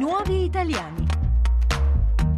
nuovi italiani.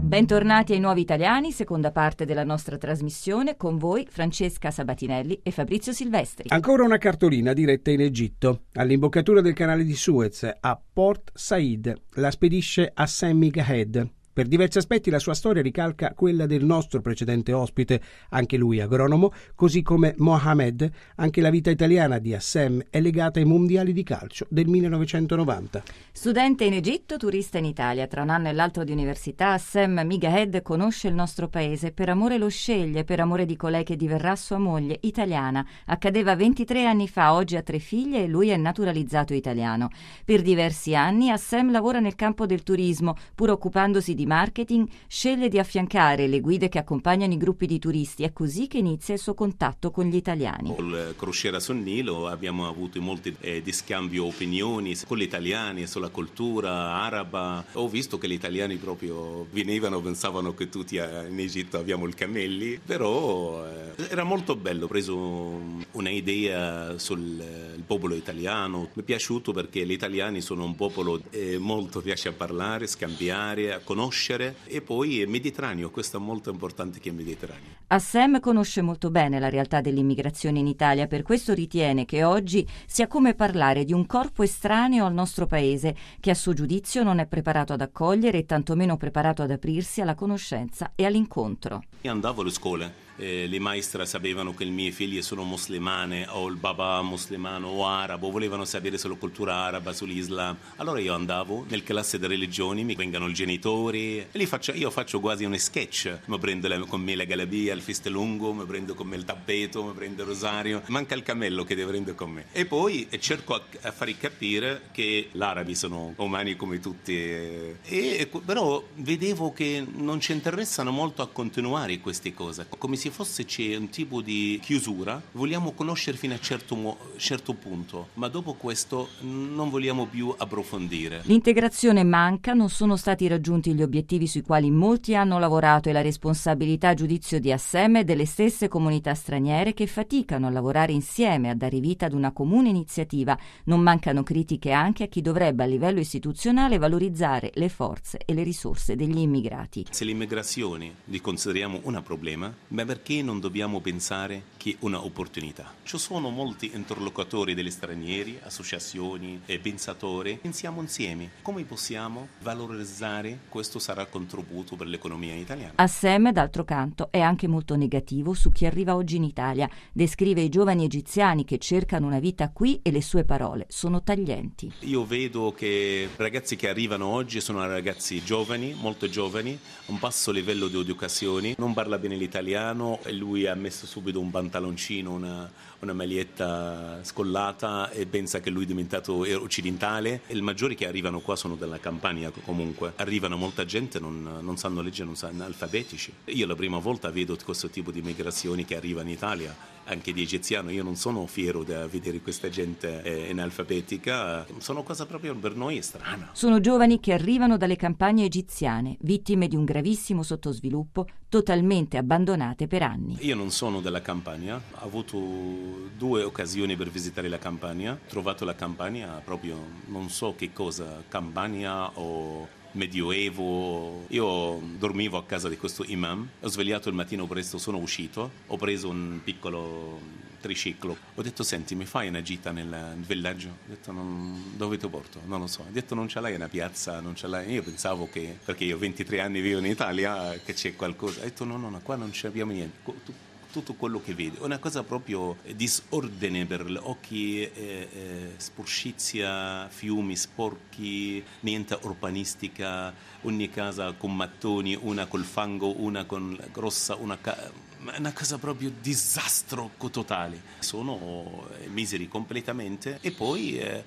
Bentornati ai Nuovi Italiani, seconda parte della nostra trasmissione, con voi Francesca Sabatinelli e Fabrizio Silvestri. Ancora una cartolina diretta in Egitto, all'imboccatura del canale di Suez, a Port Said. La spedisce a Sam Migahed, per diversi aspetti la sua storia ricalca quella del nostro precedente ospite, anche lui agronomo, così come Mohamed, anche la vita italiana di Assem è legata ai mondiali di calcio del 1990. Studente in Egitto, turista in Italia, tra un anno e l'altro di università, Assem Migahed conosce il nostro paese, per amore lo sceglie, per amore di colei che diverrà sua moglie, italiana. Accadeva 23 anni fa, oggi ha tre figlie e lui è naturalizzato italiano. Per diversi anni Assem lavora nel campo del turismo, pur occupandosi di di marketing, sceglie di affiancare le guide che accompagnano i gruppi di turisti. È così che inizia il suo contatto con gli italiani. Col Crociera sul Nilo abbiamo avuto molti eh, di scambio opinioni con gli italiani sulla cultura araba. Ho visto che gli italiani proprio venivano, pensavano che tutti in Egitto abbiamo i cammelli, però eh, era molto bello. Ho preso un'idea sul eh, popolo italiano. Mi è piaciuto perché gli italiani sono un popolo eh, molto piace a parlare, scambiare, a conoscere conoscere e poi il Mediterraneo, questo è molto importante che è il Mediterraneo. Assem conosce molto bene la realtà dell'immigrazione in Italia, per questo ritiene che oggi sia come parlare di un corpo estraneo al nostro paese, che a suo giudizio non è preparato ad accogliere e tantomeno preparato ad aprirsi alla conoscenza e all'incontro. Io andavo alle scuole eh, le maestre sapevano che i miei figli sono musulmane o il papà musulmano o arabo, volevano sapere sulla cultura araba, sull'Islam. Allora io andavo nel classe di religioni, mi vengono i genitori faccio, io faccio quasi un sketch. Mi prendo la, con me la galabia, il lungo, mi prendo con me il tappeto, mi prendo il rosario. Manca il cammello che devo prendere con me. E poi cerco a, a fare capire che gli arabi sono umani come tutti. E, e, però vedevo che non ci interessano molto a continuare queste cose. Come si fosse c'è un tipo di chiusura, vogliamo conoscere fino a un certo, certo punto, ma dopo questo non vogliamo più approfondire. L'integrazione manca, non sono stati raggiunti gli obiettivi sui quali molti hanno lavorato e la responsabilità a giudizio di Assem delle stesse comunità straniere che faticano a lavorare insieme, a dare vita ad una comune iniziativa. Non mancano critiche anche a chi dovrebbe a livello istituzionale valorizzare le forze e le risorse degli immigrati. Se l'immigrazione li consideriamo un problema, beh, perché non dobbiamo pensare che è un'opportunità? Ci sono molti interlocutori degli stranieri, associazioni e pensatori. Pensiamo insieme come possiamo valorizzare questo sarà contributo per l'economia italiana. Assem, d'altro canto, è anche molto negativo su chi arriva oggi in Italia. Descrive i giovani egiziani che cercano una vita qui e le sue parole sono taglienti. Io vedo che ragazzi che arrivano oggi sono ragazzi giovani, molto giovani, un basso livello di educazione, non parla bene l'italiano italiano e lui ha messo subito un pantaloncino, una, una maglietta scollata e pensa che lui è diventato occidentale. I maggiori che arrivano qua sono della Campania comunque. Arrivano molta gente, non, non sanno leggere, non sanno alfabetici. Io la prima volta vedo questo tipo di migrazioni che arriva in Italia anche di egiziano. Io non sono fiero di vedere questa gente eh, analfabetica, sono cosa proprio per noi strana. Sono giovani che arrivano dalle campagne egiziane, vittime di un gravissimo sottosviluppo, totalmente abbandonate per anni. Io non sono della campagna, ho avuto due occasioni per visitare la campagna, ho trovato la campagna proprio non so che cosa, campagna o medioevo. Io dormivo a casa di questo imam, ho svegliato il mattino presto, sono uscito, ho preso un piccolo triciclo. Ho detto, senti, mi fai una gita nel villaggio? Ho detto, non, dove ti porto? Non lo so. Ho detto, non ce l'hai una piazza, non ce l'hai. Io pensavo che, perché io ho 23 anni vivo in Italia, che c'è qualcosa. Ho detto, no, no, no, qua non abbiamo niente tutto quello che vedi. È una cosa proprio disordine per gli occhi, eh, eh, sporcizia, fiumi sporchi, niente urbanistica, ogni casa con mattoni, una col fango, una con grossa, una ca- una cosa proprio disastro totale. Sono eh, miseri completamente e poi eh,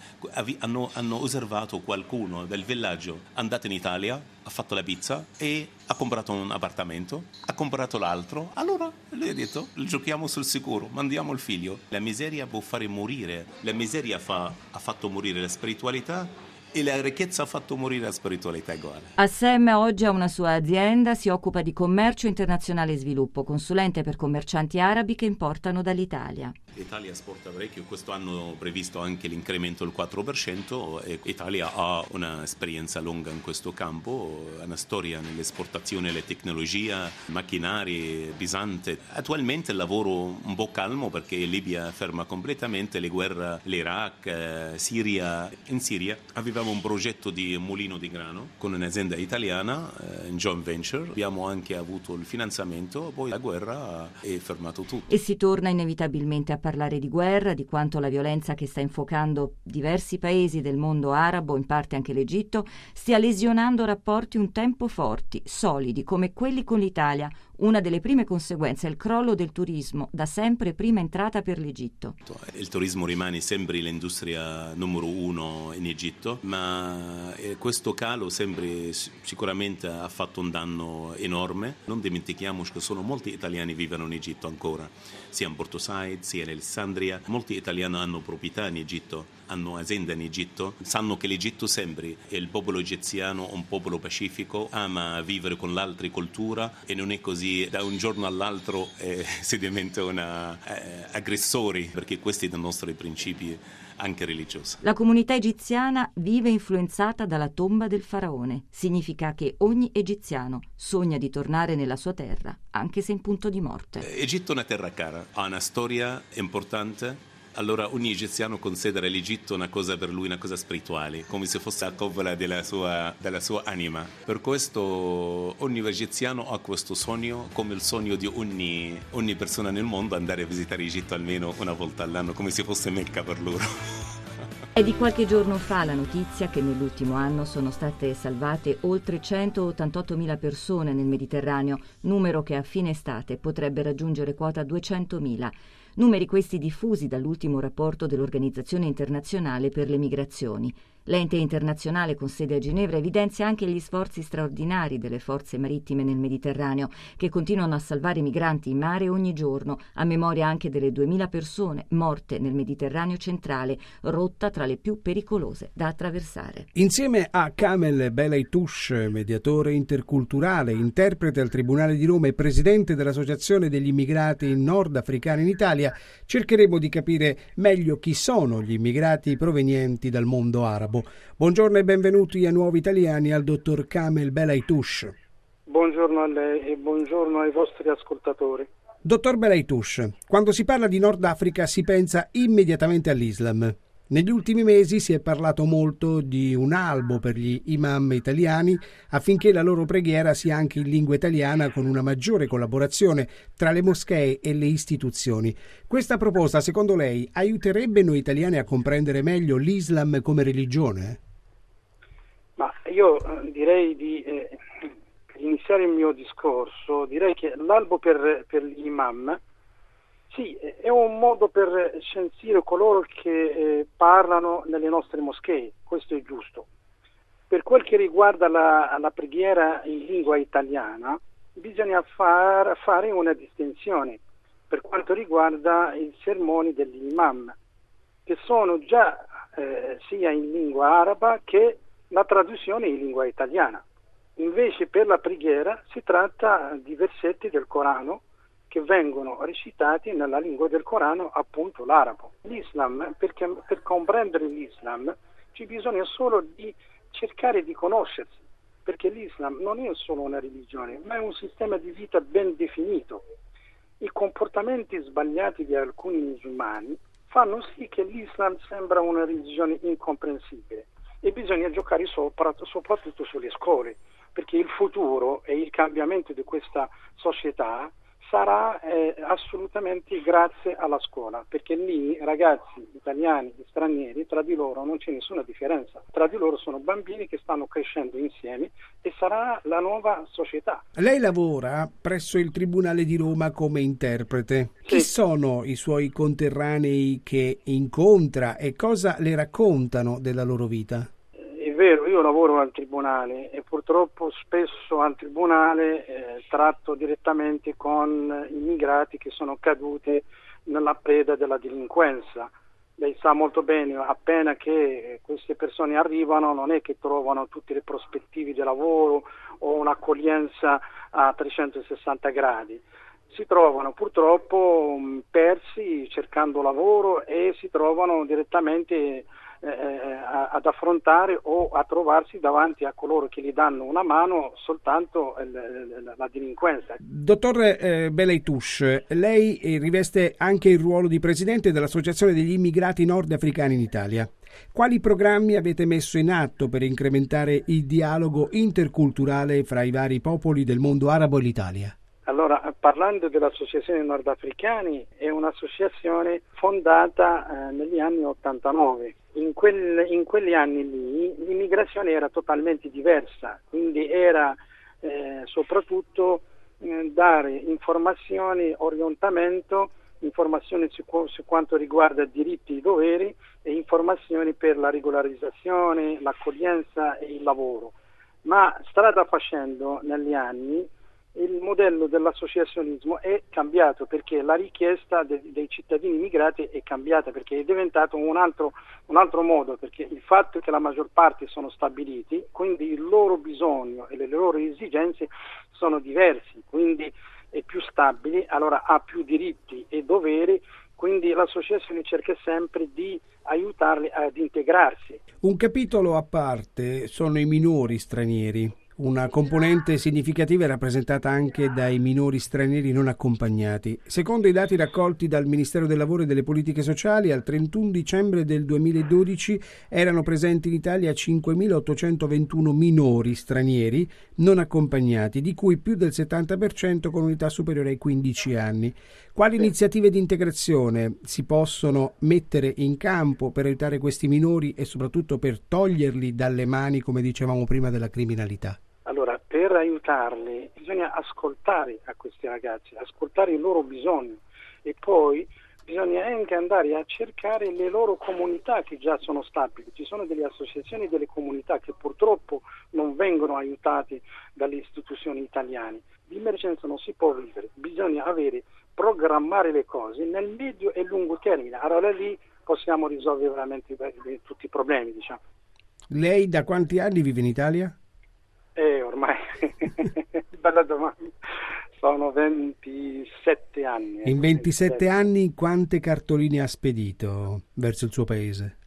hanno, hanno, osservato qualcuno del villaggio andato in Italia, ha fatto la pizza e ha comprato un appartamento, ha comprato l'altro. Allora lui ha detto giochiamo sul sicuro, mandiamo il figlio. La miseria può fare morire, la miseria fa, ha fatto morire la spiritualità e la ricchezza ha fatto morire la spiritualità uguale. Assem oggi ha una sua azienda, si occupa di commercio internazionale e sviluppo, consulente per commercianti arabi che importano dall'Italia. L'Italia esporta parecchio, questo anno previsto anche l'incremento del 4% e l'Italia ha un'esperienza lunga in questo campo, una storia nell'esportazione delle tecnologie, macchinari, bisante. Attualmente il lavoro un po' calmo perché Libia ferma completamente le guerre, l'Iraq, eh, Siria. In Siria avevamo un progetto di mulino di grano con un'azienda italiana eh, in joint venture, abbiamo anche avuto il finanziamento, poi la guerra è fermato tutto. E si torna inevitabilmente a parlare di guerra, di quanto la violenza che sta infocando diversi paesi del mondo arabo, in parte anche l'Egitto, stia lesionando rapporti un tempo forti, solidi come quelli con l'Italia. Una delle prime conseguenze è il crollo del turismo, da sempre prima entrata per l'Egitto. Il turismo rimane sempre l'industria numero uno in Egitto, ma eh, questo calo sempre sicuramente ha fatto un danno enorme. Non dimentichiamoci che sono molti italiani che vivono in Egitto ancora, sia in Porto Said, sia in Alessandria. Molti italiani hanno proprietà in Egitto, hanno aziende in Egitto, sanno che l'Egitto sempre è il popolo egiziano, un popolo pacifico, ama vivere con l'altra cultura e non è così da un giorno all'altro eh, si diventa una, eh, aggressori, perché questi sono i nostri principi anche religiosi. La comunità egiziana vive influenzata dalla tomba del faraone. Significa che ogni egiziano sogna di tornare nella sua terra, anche se in punto di morte. Egitto è una terra cara, ha una storia importante allora ogni egiziano considera l'Egitto una cosa per lui, una cosa spirituale, come se fosse la covola della sua, della sua anima. Per questo ogni egiziano ha questo sogno, come il sogno di ogni, ogni persona nel mondo, andare a visitare l'Egitto almeno una volta all'anno, come se fosse Mecca per loro. È di qualche giorno fa la notizia che nell'ultimo anno sono state salvate oltre 188.000 persone nel Mediterraneo, numero che a fine estate potrebbe raggiungere quota 200.000. Numeri questi diffusi dall'ultimo rapporto dell'Organizzazione internazionale per le migrazioni. L'ente internazionale con sede a Ginevra evidenzia anche gli sforzi straordinari delle forze marittime nel Mediterraneo, che continuano a salvare migranti in mare ogni giorno, a memoria anche delle 2000 persone morte nel Mediterraneo centrale, rotta tra le più pericolose da attraversare. Insieme a Kamel Belaitouche, mediatore interculturale, interprete al Tribunale di Roma e presidente dell'Associazione degli immigrati nordafricani in Italia, cercheremo di capire meglio chi sono gli immigrati provenienti dal mondo arabo arabo. Buongiorno e benvenuti a Nuovi Italiani al dottor Kamel Belaitouche. Buongiorno a lei e buongiorno ai vostri ascoltatori. Dottor Belaitouche, quando si parla di Nord Africa si pensa immediatamente all'Islam. Negli ultimi mesi si è parlato molto di un albo per gli imam italiani affinché la loro preghiera sia anche in lingua italiana con una maggiore collaborazione tra le moschee e le istituzioni. Questa proposta, secondo lei, aiuterebbe noi italiani a comprendere meglio l'Islam come religione? Ma io eh, direi di eh, iniziare il mio discorso, direi che l'albo per, per gli imam sì, è un modo per censire coloro che eh, parlano nelle nostre moschee, questo è giusto. Per quel che riguarda la, la preghiera in lingua italiana, bisogna far, fare una distinzione per quanto riguarda i sermoni degli imam, che sono già eh, sia in lingua araba che la traduzione in lingua italiana. Invece per la preghiera si tratta di versetti del Corano che vengono recitati nella lingua del Corano, appunto l'arabo. L'Islam, perché, per comprendere l'Islam ci bisogna solo di cercare di conoscersi, perché l'Islam non è solo una religione, ma è un sistema di vita ben definito. I comportamenti sbagliati di alcuni musulmani fanno sì che l'Islam sembra una religione incomprensibile e bisogna giocare sopra, soprattutto sulle scuole, perché il futuro e il cambiamento di questa società sarà eh, assolutamente grazie alla scuola, perché lì ragazzi italiani e stranieri tra di loro non c'è nessuna differenza, tra di loro sono bambini che stanno crescendo insieme e sarà la nuova società. Lei lavora presso il Tribunale di Roma come interprete. Sì. Chi sono i suoi conterranei che incontra e cosa le raccontano della loro vita? Vero, io lavoro al Tribunale e purtroppo spesso al Tribunale eh, tratto direttamente con immigrati che sono caduti nella preda della delinquenza lei sa molto bene, appena che queste persone arrivano non è che trovano tutte le prospettive di lavoro o un'accoglienza a 360 gradi. Si trovano purtroppo persi cercando lavoro e si trovano direttamente eh, eh ad affrontare o a trovarsi davanti a coloro che gli danno una mano soltanto la delinquenza. Dottor eh, Beleitush, lei eh, riveste anche il ruolo di presidente dell'Associazione degli immigrati nordafricani in Italia. Quali programmi avete messo in atto per incrementare il dialogo interculturale fra i vari popoli del mondo arabo e l'Italia? Allora, parlando dell'Associazione Nordafricani, è un'associazione fondata eh, negli anni 89. In, quel, in, quegli anni lì l'immigrazione era totalmente diversa, quindi era eh, soprattutto eh, dare informazioni, orientamento, informazioni su, su, quanto riguarda diritti e doveri e informazioni per la regolarizzazione, l'accoglienza e il lavoro. Ma strada facendo negli anni il modello dell'associazionismo è cambiato perché la richiesta de- dei cittadini immigrati è cambiata perché è diventato un altro, un altro, modo, perché il fatto che la maggior parte sono stabiliti, quindi il loro bisogno e le loro esigenze sono diversi, quindi è più stabile, allora ha più diritti e doveri, quindi l'associazione cerca sempre di aiutarli ad integrarsi. Un capitolo a parte sono i minori stranieri. Una componente significativa è rappresentata anche dai minori stranieri non accompagnati. Secondo i dati raccolti dal Ministero del Lavoro e delle Politiche Sociali, al 31 dicembre del 2012 erano presenti in Italia 5.821 minori stranieri non accompagnati, di cui più del 70% con unità superiore ai 15 anni. Quali iniziative di integrazione si possono mettere in campo per aiutare questi minori e soprattutto per toglierli dalle mani, come dicevamo prima, della criminalità? Aiutarli bisogna ascoltare a questi ragazzi, ascoltare i loro bisogni e poi bisogna anche andare a cercare le loro comunità che già sono stabili. Ci sono delle associazioni delle comunità che purtroppo non vengono aiutate dalle istituzioni italiane. L'emergenza non si può vivere, bisogna avere, programmare le cose nel medio e lungo termine. Allora lì possiamo risolvere veramente tutti i problemi. Diciamo. Lei da quanti anni vive in Italia? Eh, ormai, bella domanda. Sono 27 anni. In 27 anni quante cartoline ha spedito verso il suo paese?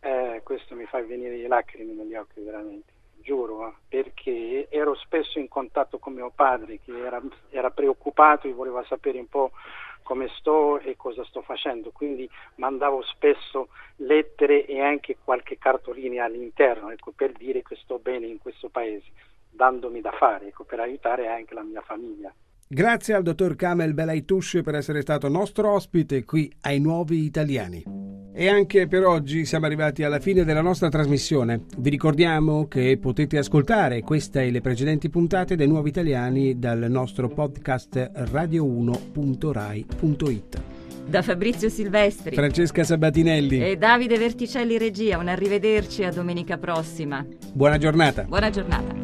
Eh, questo mi fa venire le lacrime negli occhi, veramente, giuro, eh, perché ero spesso in contatto con mio padre che era, era preoccupato e voleva sapere un po' come sto e cosa sto facendo, quindi mandavo spesso lettere e anche qualche cartolina all'interno ecco, per dire che sto bene in questo paese, dandomi da fare ecco, per aiutare anche la mia famiglia. Grazie al dottor Kamel Belaitush per essere stato nostro ospite qui ai Nuovi Italiani. E anche per oggi siamo arrivati alla fine della nostra trasmissione. Vi ricordiamo che potete ascoltare questa e le precedenti puntate dei Nuovi Italiani dal nostro podcast radio1.rai.it. Da Fabrizio Silvestri, Francesca Sabatinelli e Davide Verticelli Regia, un arrivederci a domenica prossima. Buona giornata. Buona giornata.